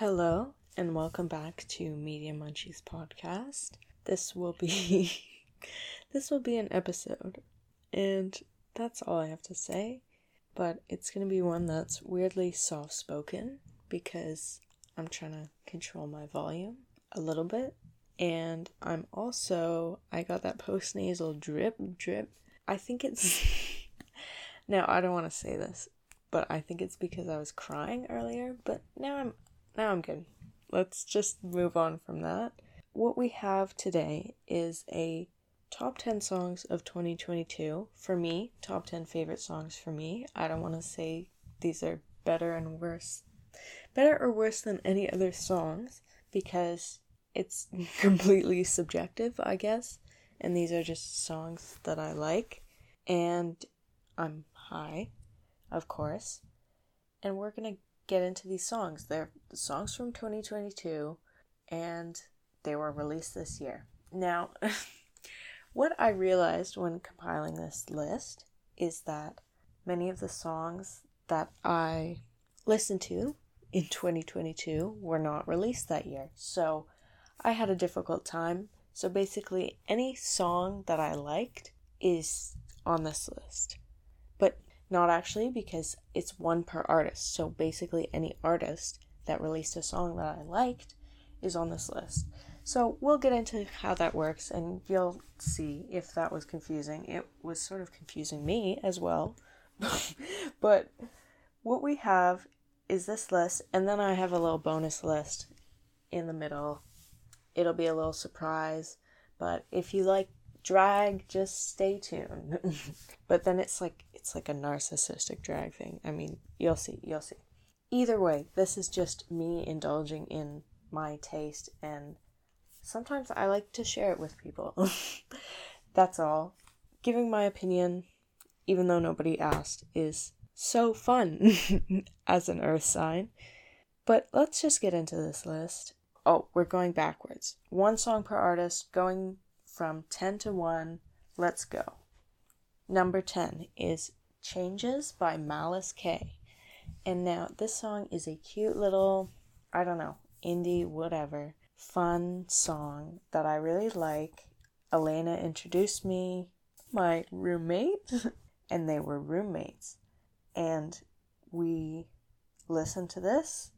Hello, and welcome back to Media Munchies podcast. This will be this will be an episode, and that's all I have to say. But it's gonna be one that's weirdly soft spoken because I'm trying to control my volume a little bit, and I'm also I got that post nasal drip drip. I think it's now I don't want to say this, but I think it's because I was crying earlier. But now I'm now I'm good. Let's just move on from that. What we have today is a top 10 songs of 2022. For me, top 10 favorite songs for me. I don't want to say these are better and worse, better or worse than any other songs because it's completely subjective, I guess. And these are just songs that I like. And I'm high, of course. And we're to get into these songs. They're songs from 2022 and they were released this year. Now, what I realized when compiling this list is that many of the songs that I listened to in 2022 were not released that year. So I had a difficult time. So basically, any song that I liked is on this list. Not actually, because it's one per artist. So basically, any artist that released a song that I liked is on this list. So we'll get into how that works and you'll see if that was confusing. It was sort of confusing me as well. but what we have is this list, and then I have a little bonus list in the middle. It'll be a little surprise, but if you like drag, just stay tuned. but then it's like it's like a narcissistic drag thing. I mean, you'll see, you'll see. Either way, this is just me indulging in my taste and sometimes I like to share it with people. That's all. Giving my opinion, even though nobody asked, is so fun as an earth sign. But let's just get into this list. Oh, we're going backwards. One song per artist, going from 10 to 1. Let's go. Number 10 is Changes by Malice K. And now this song is a cute little, I don't know, indie, whatever, fun song that I really like. Elena introduced me, my roommate, and they were roommates. And we listened to this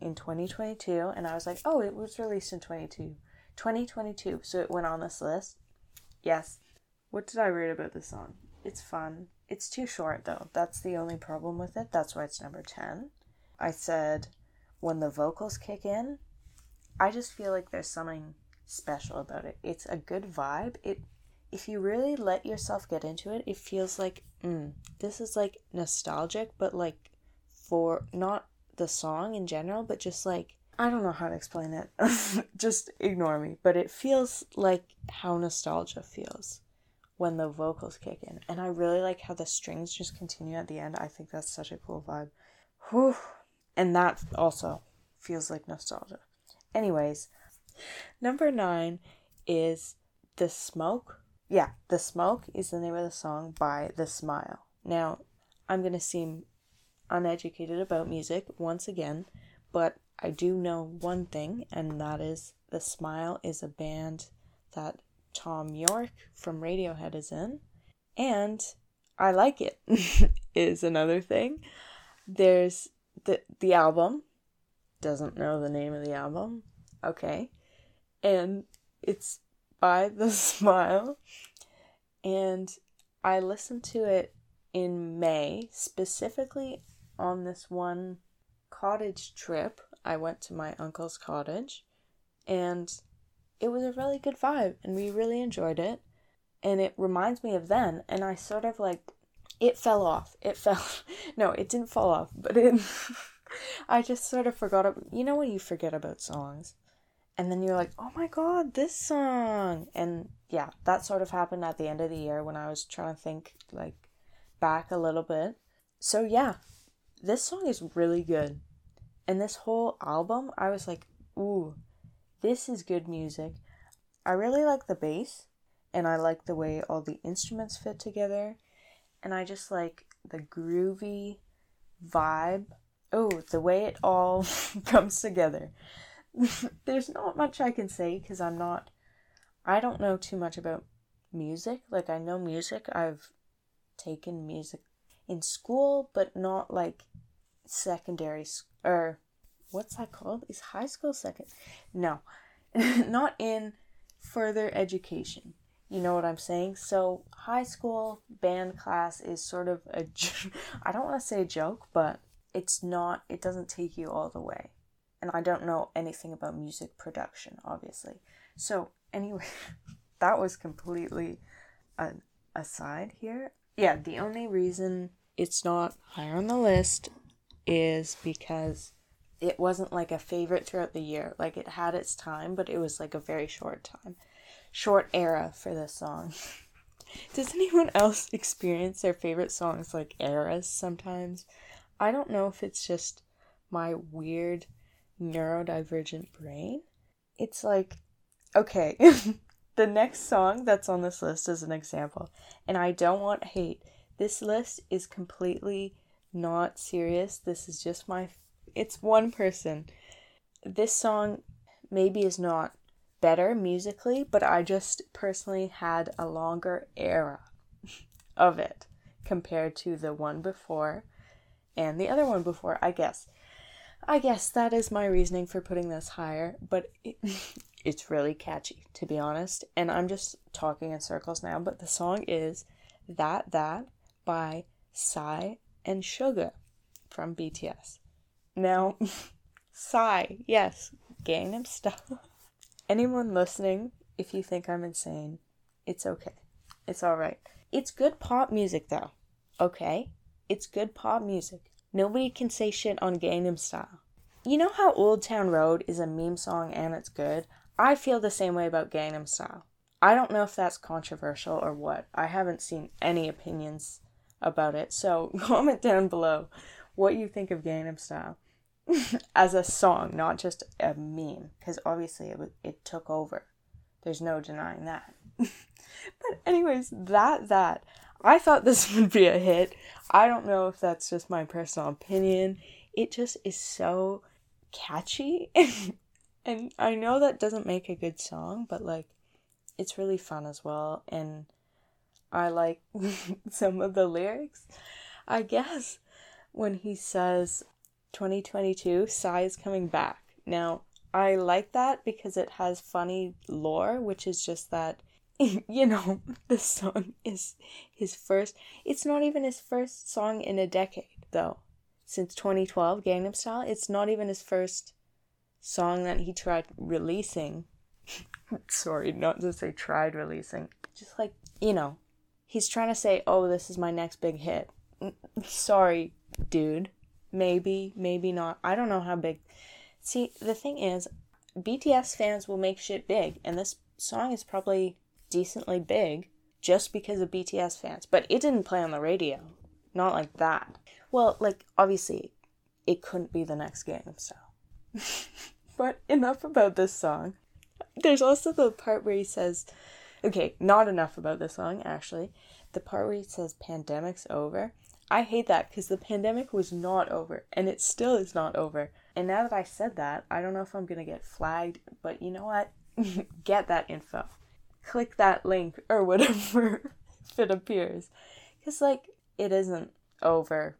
in 2022, and I was like, oh, it was released in 22. 2022, so it went on this list. Yes. What did I rate about this song? It's fun. It's too short though. That's the only problem with it. That's why it's number 10. I said when the vocals kick in, I just feel like there's something special about it. It's a good vibe. It if you really let yourself get into it, it feels like mm, this is like nostalgic, but like for not the song in general, but just like I don't know how to explain it. Just ignore me. But it feels like how nostalgia feels when the vocals kick in. And I really like how the strings just continue at the end. I think that's such a cool vibe. Whew. And that also feels like nostalgia. Anyways, number nine is The Smoke. Yeah, The Smoke is the name of the song by The Smile. Now, I'm going to seem uneducated about music once again, but I do know one thing, and that is The Smile is a band that Thom Yorke from Radiohead is in, and I like it, is another thing. There's the, the album, doesn't know the name of the album, okay, and it's by The Smile, and I listened to it in May, specifically on this one cottage trip I went to my uncle's cottage and it was a really good vibe and we really enjoyed it. And it reminds me of then and I sort of like it fell off. It fell no, it didn't fall off, but it I just sort of forgot it. You know when you forget about songs and then you're like, "Oh my god, this song." And yeah, that sort of happened at the end of the year when I was trying to think like back a little bit. So yeah, this song is really good. And this whole album, I was like, ooh, this is good music. I really like the bass, and I like the way all the instruments fit together, and I just like the groovy vibe oh, the way it all comes together. There's not much I can say because I'm not, I don't know too much about music. Like, I know music, I've taken music in school, but not like secondary, or what's that called? Is high school second? No, not in further education. You know what I'm saying? So, high school band class is sort of a, I don't want to say a joke, but it's not, it doesn't take you all the way. And I don't know anything about music production, obviously. So, anyway, that was completely an aside here. Yeah, the only reason it's not higher on the list is because it wasn't like a favorite throughout the year. Like it had its time, but it was like a very short time short era for this song. Does anyone else experience their favorite songs like eras sometimes? I don't know if it's just my weird neurodivergent brain. It's like, okay, the next song that's on this list is an example, and I don't want hate. This list is completely not serious. This is just my. It's one person. This song maybe is not better musically, but I just personally had a longer era of it compared to the one before and the other one before, I guess. I guess that is my reasoning for putting this higher, but it, it's really catchy, to be honest. And I'm just talking in circles now, but the song is That That by Psy and Suga from BTS. Now, Psy, yes, Gangnam Style. Anyone listening, if you think I'm insane, it's okay. It's alright. It's good pop music though. Okay? It's good pop music. Nobody can say shit on Gangnam Style. You know how Old Town Road is a meme song and it's good? I feel the same way about Gangnam Style. I don't know if that's controversial or what. I haven't seen any opinions about it. So comment down below what you think of Gangnam Style. as a song, not just a meme, because obviously it it took over. There's no denying that. but anyways, that that I thought this would be a hit. I don't know if that's just my personal opinion. It just is so catchy. and I know that doesn't make a good song, but like it's really fun as well and I like some of the lyrics. I guess when he says 2022, Psy is coming back. Now, I like that because it has funny lore, which is just that, you know, this song is his first. It's not even his first song in a decade, though. Since 2012, Gangnam Style, it's not even his first song that he tried releasing. Sorry, not to say tried releasing. Just like, you know, he's trying to say, oh, this is my next big hit. Sorry, dude. Maybe, maybe not. I don't know how big. See, the thing is, BTS fans will make shit big, and this song is probably decently big just because of BTS fans. But it didn't play on the radio. Not like that. Well, like, obviously, it couldn't be the next game, so. but enough about this song. There's also the part where he says, okay, not enough about this song, actually. The part where he says, pandemic's over. I hate that because the pandemic was not over and it still is not over. And now that I said that, I don't know if I'm to get flagged, but you know what? get that info. Click that link or whatever if it appears. Because, like, it isn't over.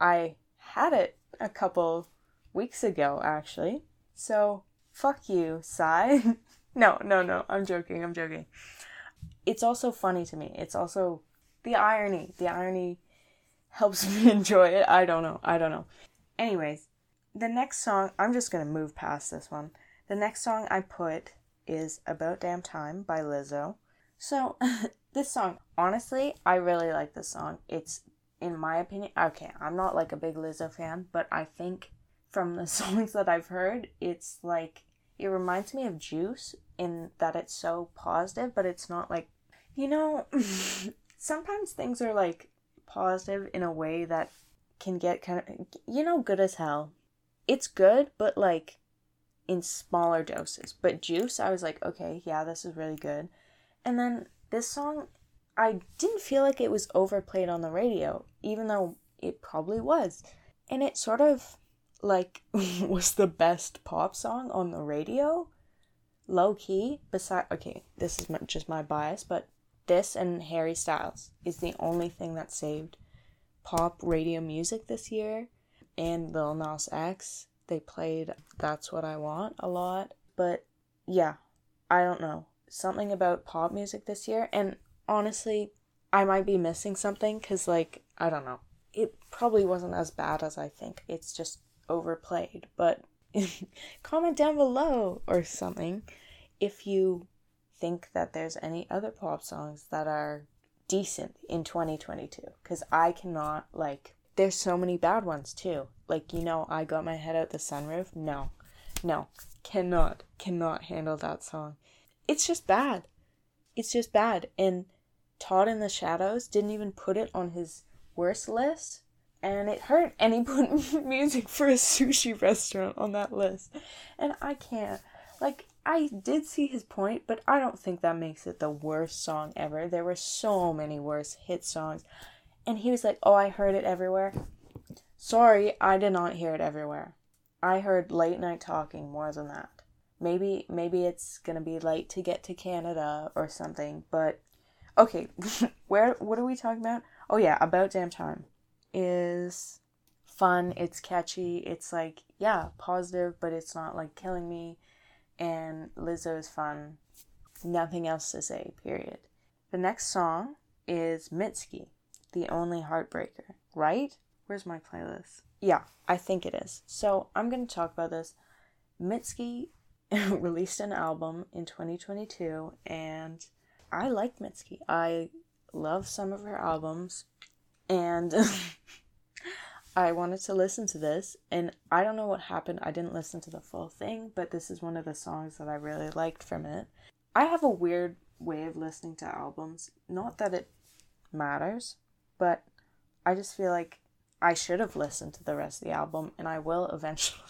I had it a couple weeks ago, actually. So, fuck you, Psy. no, no, no. I'm joking. I'm joking. It's also funny to me. It's also the irony. The irony helps me enjoy it. I don't know. I don't know. Anyways, the next song, I'm just going to move past this one. The next song I put is About Damn Time by Lizzo. So, this song, honestly, I really like this song. It's, in my opinion, okay, I'm not like a big Lizzo fan, but I think from the songs that I've heard, it's like, it reminds me of Juice in that it's so positive, but it's not like, you know, sometimes things are like positive in a way that can get kind of you know good as hell. It's good, but like in smaller doses. But Juice, I was like, okay, yeah, this is really good. And then this song, I didn't feel like it was overplayed on the radio, even though it probably was. And it sort of like was the best pop song on the radio. Low key, beside okay, this is my, just my bias, but this and Harry Styles is the only thing that saved pop radio music this year. And Lil Nas X, they played That's What I Want a lot. But yeah, I don't know. Something about pop music this year. And honestly, I might be missing something because, like, I don't know. It probably wasn't as bad as I think. It's just overplayed. But comment down below or something if you think that there's any other pop songs that are decent in 2022 because I cannot like there's so many bad ones too. Like you know, I got my head out the sunroof. No. No. Cannot cannot handle that song. It's just bad. It's just bad and Todd in the Shadows didn't even put it on his worst list and it hurt and he put music for a sushi restaurant on that list. And I can't like I did see his point, but I don't think that makes it the worst song ever. There were so many worse hit songs. And he was like, Oh, I heard it everywhere. Sorry, I did not hear it everywhere. I heard late night talking more than that. Maybe maybe it's gonna be late to get to Canada or something, but okay, where what are we talking about? Oh yeah, about damn time is fun, it's catchy, it's like, yeah, positive, but it's not like killing me and Lizzo is fun. Nothing else to say, period. The next song is Mitski, The Only Heartbreaker, right? Where's my playlist? Yeah, I think it is. So I'm going to talk about this. Mitski released an album in 2022, and I like Mitski. I love some of her albums, and I wanted to listen to this, and I don't know what happened. I didn't listen to the full thing, but this is one of the songs that I really liked from it. I have a weird way of listening to albums. Not that it matters, but I just feel like I should have listened to the rest of the album, and I will eventually.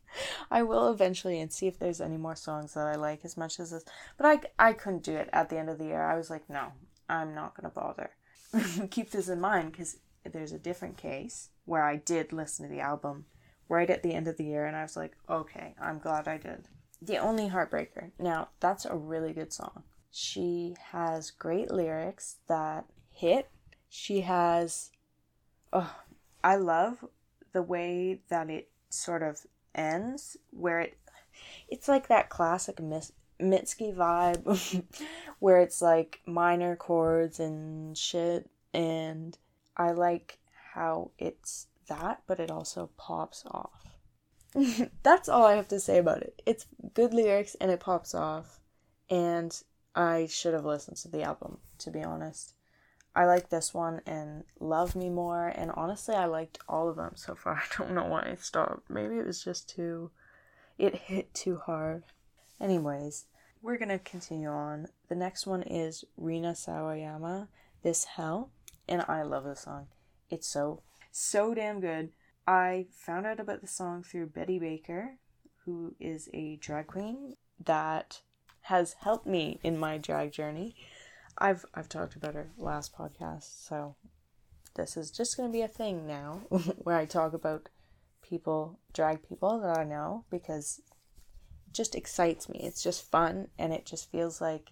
I will eventually and see if there's any more songs that I like as much as this. But I, I couldn't do it at the end of the year. I was like, no, I'm not going to bother. Keep this in mind because there's a different case where I did listen to the album right at the end of the year and I was like, okay, I'm glad I did. The Only Heartbreaker. Now, that's a really good song. She has great lyrics that hit. She has oh, I love the way that it sort of ends where it it's like that classic Miss Mitski vibe where it's like minor chords and shit and I like how it's that, but it also pops off. That's all I have to say about it. It's good lyrics and it pops off, and I should have listened to the album, to be honest. I like this one and Love Me More, and honestly, I liked all of them so far. I don't know why I stopped. Maybe it was just too. It hit too hard. Anyways, we're gonna continue on. The next one is Rina Sawayama, This Hell and I love the song. It's so so damn good. I found out about the song through Betty Baker, who is a drag queen that has helped me in my drag journey. I've I've talked about her last podcast, so this is just going to be a thing now where I talk about people, drag people that I know because just excites me. It's just fun and it just feels like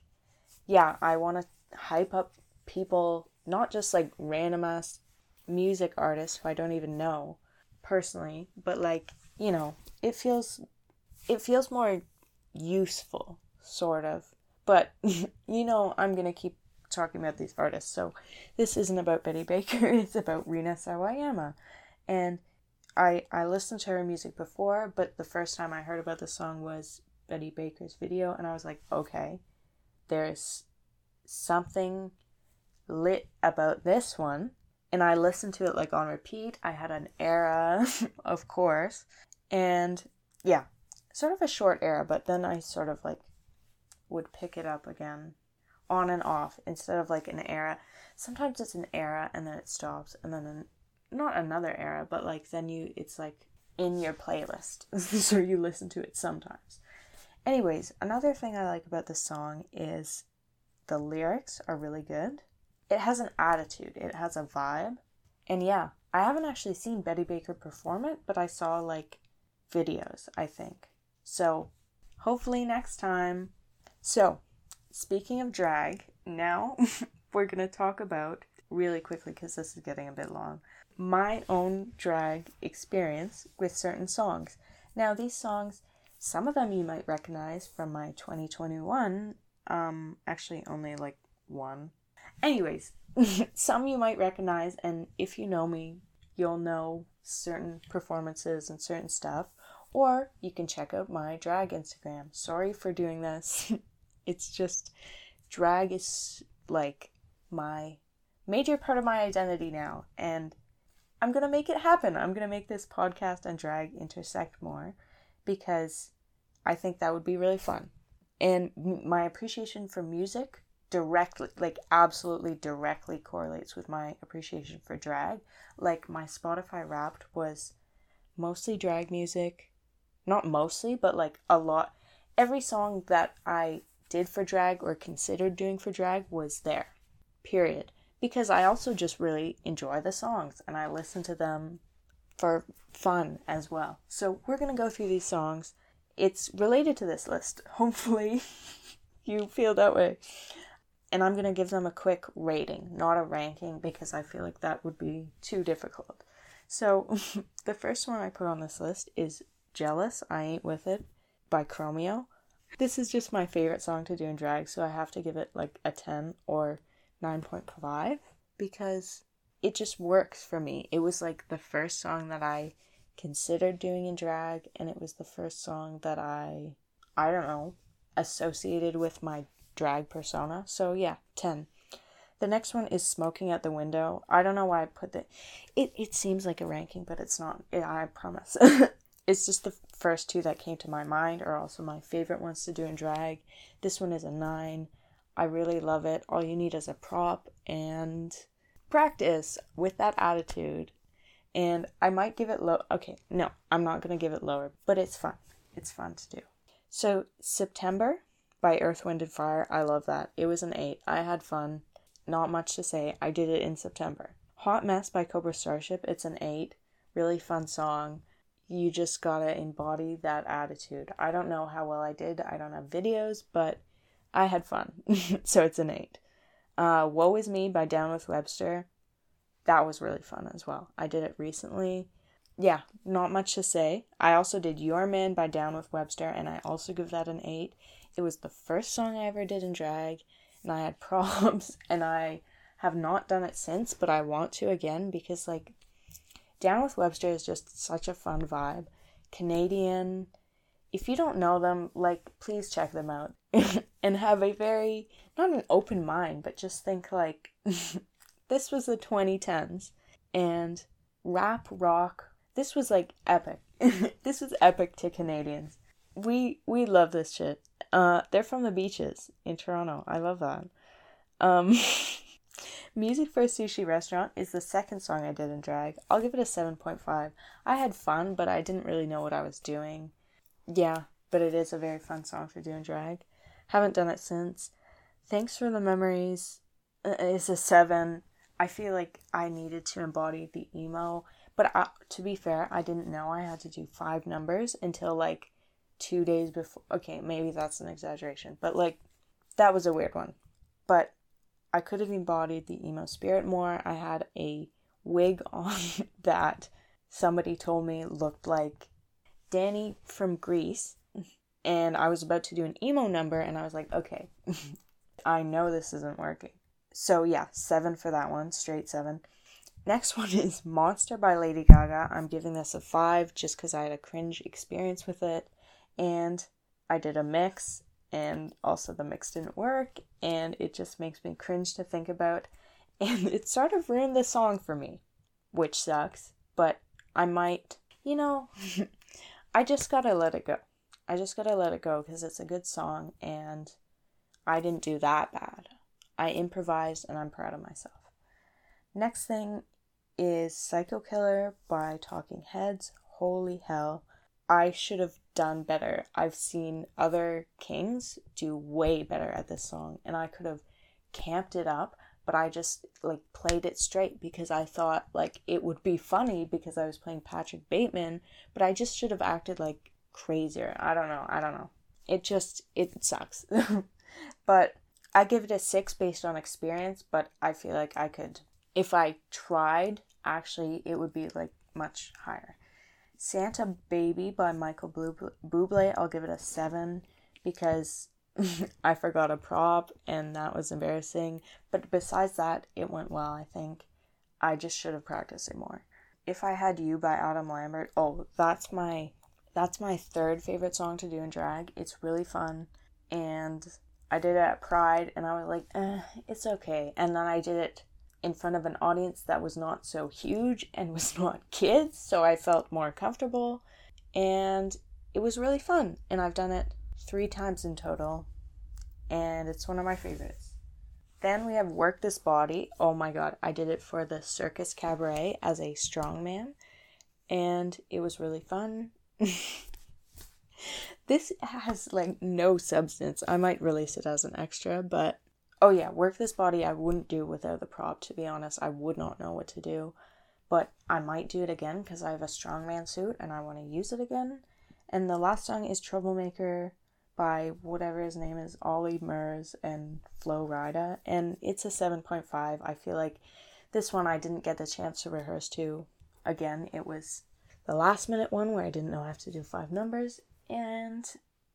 yeah, I want to hype up people not just like random ass music artists who I don't even know personally, but like, you know, it feels it feels more useful, sort of. But you know, I'm gonna keep talking about these artists. So this isn't about Betty Baker, it's about Rina Sawayama. And I I listened to her music before, but the first time I heard about the song was Betty Baker's video and I was like, okay, there's something lit about this one and I listened to it like on repeat. I had an era, of course, and yeah, sort of a short era, but then I sort of like would pick it up again on and off instead of like an era. Sometimes it's an era and then it stops, and then an, not another era, but like then you it's like in your playlist, so you listen to it sometimes. Anyways, another thing I like about this song is the lyrics are really good it has an attitude, it has a vibe. And yeah, I haven't actually seen Betty Baker perform it, but I saw like videos, I think. So hopefully next time. So, speaking of drag, now we're going to talk about really quickly because this is getting a bit long my own drag experience with certain songs. Now, these songs, some of them you might recognize from my 2021, um, actually, only like one. Anyways, some you might recognize, and if you know me, you'll know certain performances and certain stuff. Or you can check out my drag Instagram. Sorry for doing this. it's just drag is like my major part of my identity now. And I'm going to make it happen. I'm going to make this podcast and drag intersect more because I think that would be really fun. And my appreciation for music directly, like absolutely directly correlates with my appreciation for drag. Like my Spotify wrapped was mostly drag music. Not mostly, but like a lot. Every song that I did for drag or considered doing for drag was there. Period because I also just really enjoy the songs and I listen to them for fun as well. So we're going to go through these songs. It's related to this list. Hopefully you feel that way. And I'm going to give them a quick rating, not a ranking because I feel like that would be too difficult. So the first one I put on this list is Jealous, I Ain't With It by Chromeo. This is just my favorite song to do in drag, so I have to give it like a 10 or 9.5 because it just works for me. It was like the first song that I considered doing in drag, and it was the first song that I, I don't know, associated with my drag persona. So yeah, 10. The next one is Smoking at the Window. I don't know why I put that. It, it seems like a ranking, but it's not. I promise. it's just the first two that came to my mind are also my favorite ones to do in drag. This one is a 9. I really love it. All you need is a prop and practice with that attitude. And I might give it low. Okay, no, I'm not going to give it lower, but it's fun. It's fun to do. So, September by Earth, Wind, and Fire. I love that. It was an 8. I had fun. Not much to say. I did it in September. Hot Mess by Cobra Starship. It's an 8. Really fun song. You just gotta embody that attitude. I don't know how well I did. I don't have videos, but I had fun. so it's an 8. Uh, Whoa Is Me by Down with Webster. That was really fun as well. I did it recently. Yeah, not much to say. I also did Your Man by Down with Webster, and I also give that an 8. It was the first song I ever did in drag, and I had props, and I have not done it since, but I want to again because, like, Down with Webster is just such a fun vibe. Canadian. If you don't know them, like, please check them out. and have a very not an open mind, but just think like this was the 2010s and rap rock. This was like epic. this was epic to Canadians. We we love this shit. Uh, they're from the beaches in Toronto. I love that. Um, Music for a Sushi Restaurant is the second song I did in drag. I'll give it a 7.5. I had fun, but I didn't really know what I was doing. Yeah, but it is a very fun song to do in drag. Haven't done it since. Thanks for the memories uh, is a seven. I feel like I needed to embody the emo, but I, to be fair, I didn't know I had to do five numbers until like two days before. Okay, maybe that's an exaggeration, but like that was a weird one. But I could have embodied the emo spirit more. I had a wig on that somebody told me looked like Danny from Grease and I was about to do an emo number, and I was like, okay, I know this isn't working. So, yeah, seven for that one, straight seven. Next one is Monster by Lady Gaga. I'm giving this a five just because I had a cringe experience with it, and I did a mix, and also the mix didn't work, and it just makes me cringe to think about. And it sort of ruined the song for me, which sucks, but I might, you know, I just gotta let it go. I just gotta let it go because it's a good song and I didn't do that bad. I improvised and I'm proud of myself. Next thing is Psycho Killer by Talking Heads. Holy hell. I should have done better. I've seen other kings do way better at this song and I could have camped it up, but I just like played it straight because I thought like it would be funny because I was playing Patrick Bateman, but I just should have acted like crazier. I don't know. I don't know. It just it sucks. but I give it a 6 based on experience, but I feel like I could if I tried, actually it would be like much higher. Santa Baby by Michael Bublé, I'll give it a 7 because I forgot a prop and that was embarrassing. But besides that, it went well, I think. I just should have practiced it more. If I Had You by Adam Lambert, oh, that's my that's my third favorite song to do in drag. It's really fun and I did it at Pride and I was like, eh, it's okay. And then I did it in front of an audience that was not so huge and was not kids, so I felt more comfortable and it was really fun. And I've done it three times in total, and it's one of my favorites. Then we have Work This Body. Oh my god, I did it for the Circus Cabaret as a strongman, and it was really fun. this has like no substance. I might release it as an extra, but oh yeah, Work This Body I wouldn't do without the prop, to be honest. I would not know what to do, but I might do it again because I have a strongman suit and I want to use it again. And the last song is Troublemaker by whatever his name is, Ollie Murs and Flo Rida, and it's a 7.5. I feel like this one I didn't get the chance to rehearse to. Again, it was the last minute one where I didn't know I have to do five numbers, and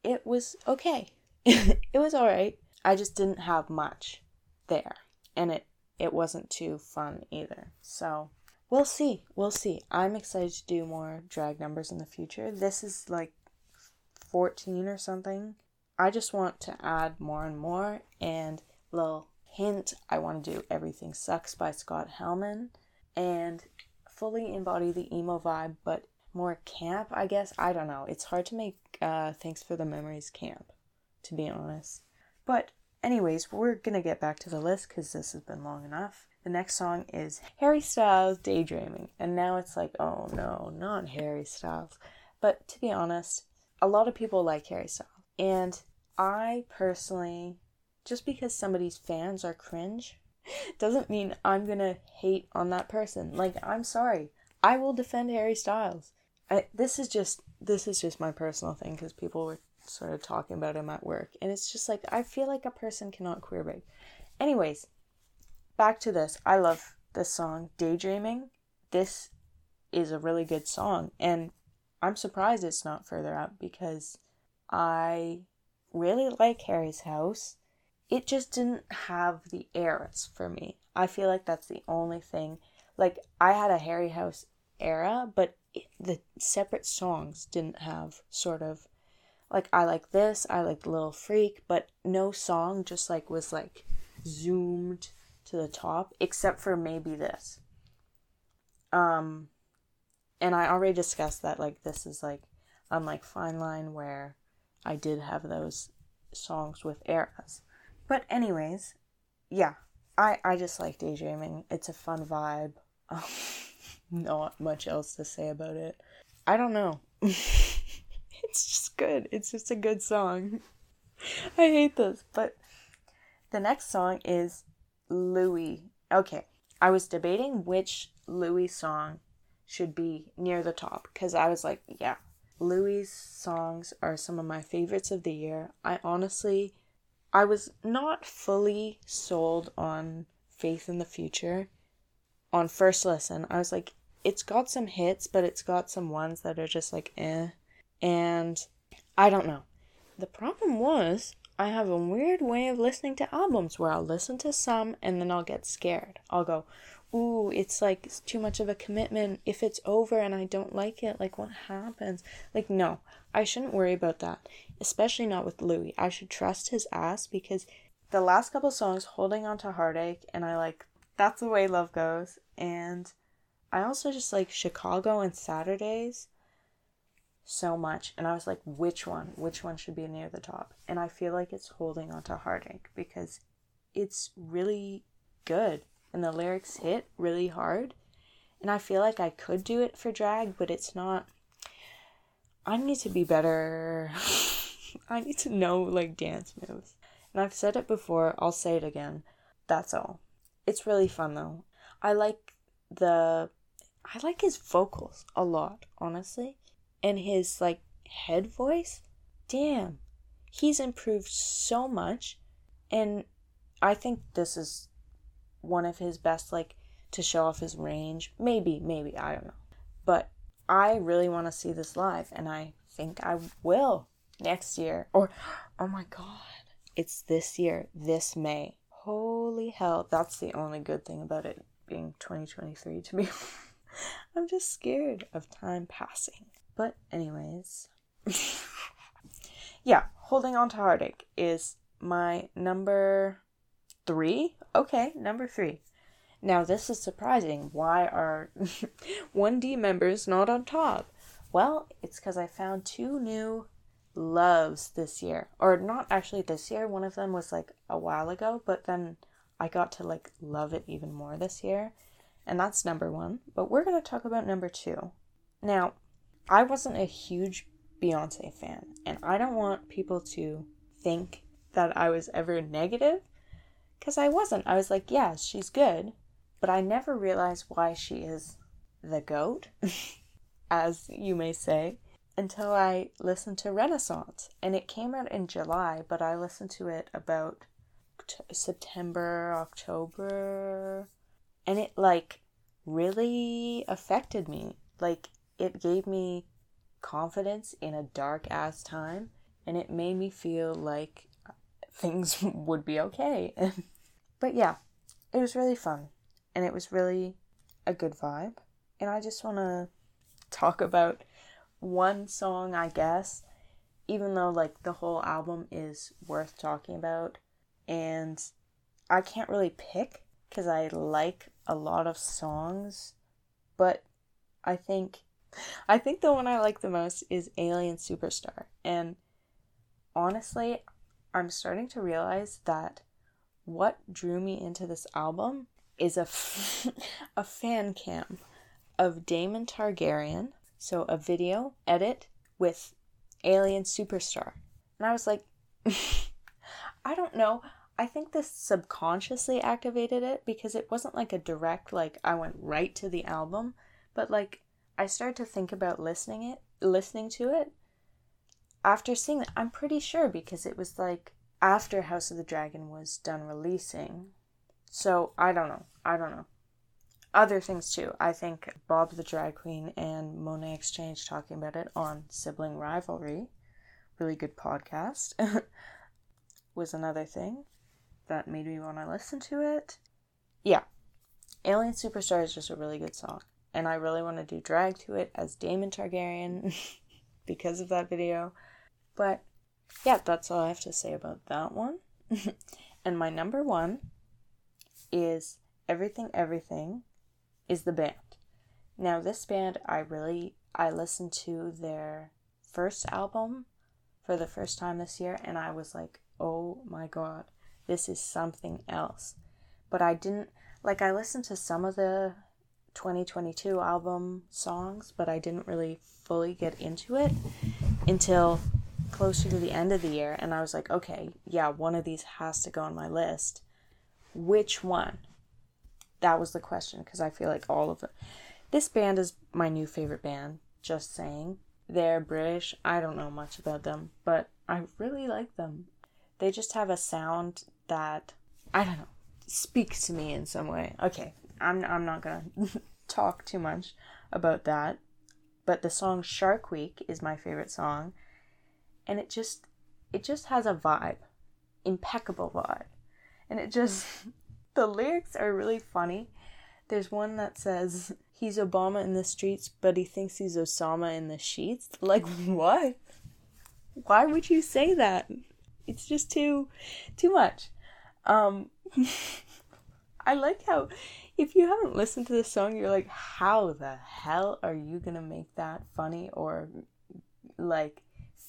it was okay. it was alright. I just didn't have much there, and it it wasn't too fun either. So we'll see. We'll see. I'm excited to do more drag numbers in the future. This is like 14 or something. I just want to add more and more. And little hint I want to do Everything Sucks by Scott Helman. and fully embody the emo vibe, but more camp, I guess. I don't know. It's hard to make uh, Thanks for the Memories camp, to be honest. But, anyways, we're gonna get back to the list because this has been long enough. The next song is Harry Styles Daydreaming, and now it's like, oh no, not Harry Styles. But to be honest, a lot of people like Harry Styles. And I personally, just because somebody's fans are cringe, doesn't mean I'm gonna hate on that person. Like, I'm sorry. I will defend Harry Styles. I, this is just this is just my personal thing because people were sort of talking about him at work, and it's just like I feel like a person cannot queerbait. Anyways, back to this. I love this song, Daydreaming. This is a really good song, and I'm surprised it's not further up because I really like Harry's house. It just didn't have the eras for me. I feel like that's the only thing. Like I had a Harry house era, but it, the separate songs didn't have sort of like I like this, I like Little Freak, but no song just like was like zoomed to the top except for maybe this. Um and I already discussed that like this is like unlike Fine Line where I did have those songs with eras. But anyways, yeah, I I just like daydreaming. It's a fun vibe. Um, not much else to say about it. I don't know. it's just good. It's just a good song. I hate this, but the next song is Louis. Okay, I was debating which Louis song should be near the top because I was like, yeah, Louis' songs are some of my favorites of the year. I honestly, I was not fully sold on Faith in the Future on first listen. I was like, it's got some hits, but it's got some ones that are just like eh. And I don't know. The problem was, I have a weird way of listening to albums where I'll listen to some and then I'll get scared. I'll go, ooh, it's like it's too much of a commitment. If it's over and I don't like it, like what happens? Like, no, I shouldn't worry about that, especially not with Louis. I should trust his ass because the last couple songs, Holding On to Heartache, and I like That's the Way Love Goes, and I also just like Chicago and Saturdays so much. And I was like, which one? Which one should be near the top? And I feel like it's Holding On to Heartache because it's really good and the lyrics hit really hard. And I feel like I could do it for drag, but it's not. I need to be better. I need to know like dance moves. And I've said it before, I'll say it again. That's all. it's really fun though. I like the I like his vocals a lot, honestly. And his like head voice. Damn. He's improved so much and I think this is one of his best like to show off his range. Maybe, maybe, I don't know. But I really want to see this live and I think I will next year. Or oh my god. It's this year, this May. Holy hell, that's the only good thing about it being 2023 to me. I'm just scared of time passing. But, anyways, yeah, holding on to heartache is my number three. Okay, number three. Now, this is surprising. Why are 1D members not on top? Well, it's because I found two new loves this year. Or not actually this year. One of them was like a while ago, but then I got to like love it even more this year. And that's number one. But we're going to talk about number two. Now, I wasn't a huge Beyonce fan, and I don't want people to think that I was ever negative because I wasn't. I was like, yeah, she's good, but I never realized why she is the goat, as you may say, until I listened to Renaissance. And it came out in July, but I listened to it about September, October, and it like really affected me. Like it gave me confidence in a dark ass time and it made me feel like things would be okay. but yeah, it was really fun and it was really a good vibe. And I just want to talk about one song, I guess, even though like the whole album is worth talking about and I can't really pick because I like a lot of songs, but I think I think the one I like the most is Alien Superstar. And honestly, I'm starting to realize that what drew me into this album is a, f- a fan cam of Daemon Targaryen, so a video edit with Alien Superstar. And I was like, I don't know. I think this subconsciously activated it because it wasn't like a direct like I went right to the album, but like I started to think about listening it, listening to it after seeing it. I'm pretty sure because it was like after House of the Dragon was done releasing. So, I don't know. I don't know. Other things too. I think Bob the Drag Queen and Monét X Change talking about it on Sibling Rivalry, really good podcast, was another thing that made me want to listen to it. Yeah, Alien Superstar is just a really good song, and I really want to do drag to it as Daemon Targaryen because of that video. But yeah, that's all I have to say about that one. and my number one is Everything Everything is the band. Now this band I really I listened to their first album for the first time this year and I was like, "Oh my god this is something else. But I didn't, like, I listened to some of the 2022 album songs, but I didn't really fully get into it until closer to the end of the year. And I was like, okay, yeah, one of these has to go on my list. Which one? That was the question because I feel like all of it. This band is my new favorite band, just saying. They're British. I don't know much about them, but I really like them. They just have a sound that I don't know speaks to me in some way. Okay, I'm I'm not gonna talk too much about that, but the song Shark Week is my favorite song, and it just it just has a vibe, impeccable vibe, and it just the lyrics are really funny. There's one that says he's Obama in the streets, but he thinks he's Osama in the sheets. Like what? Why would you say that? It's just too too much. Um, I like how if you haven't listened to the song, you're like, how the hell are you gonna make that funny or like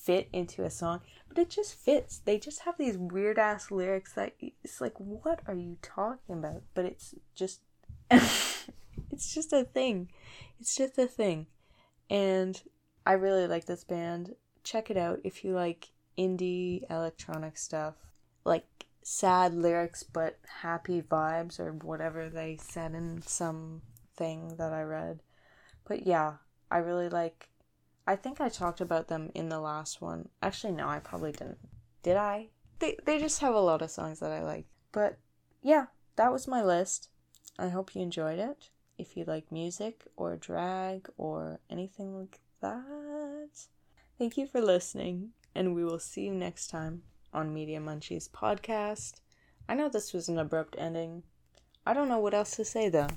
fit into a song? But it just fits. They just have these weird ass lyrics that it's like, what are you talking about? But it's just, it's just a thing. It's just a thing. And I really like this band. Check it out if you like indie electronic stuff. Like sad lyrics but happy vibes or whatever they said in some thing that I read. But yeah, I really like I think I talked about them in the last one. Actually no, I probably didn't. Did I? They they just have a lot of songs that I like. But yeah, that was my list. I hope you enjoyed it. If you like music or drag or anything like that. Thank you for listening, and we will see you next time on Media Munchies podcast. I know this was an abrupt ending. I don't know what else to say though.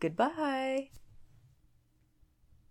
Goodbye.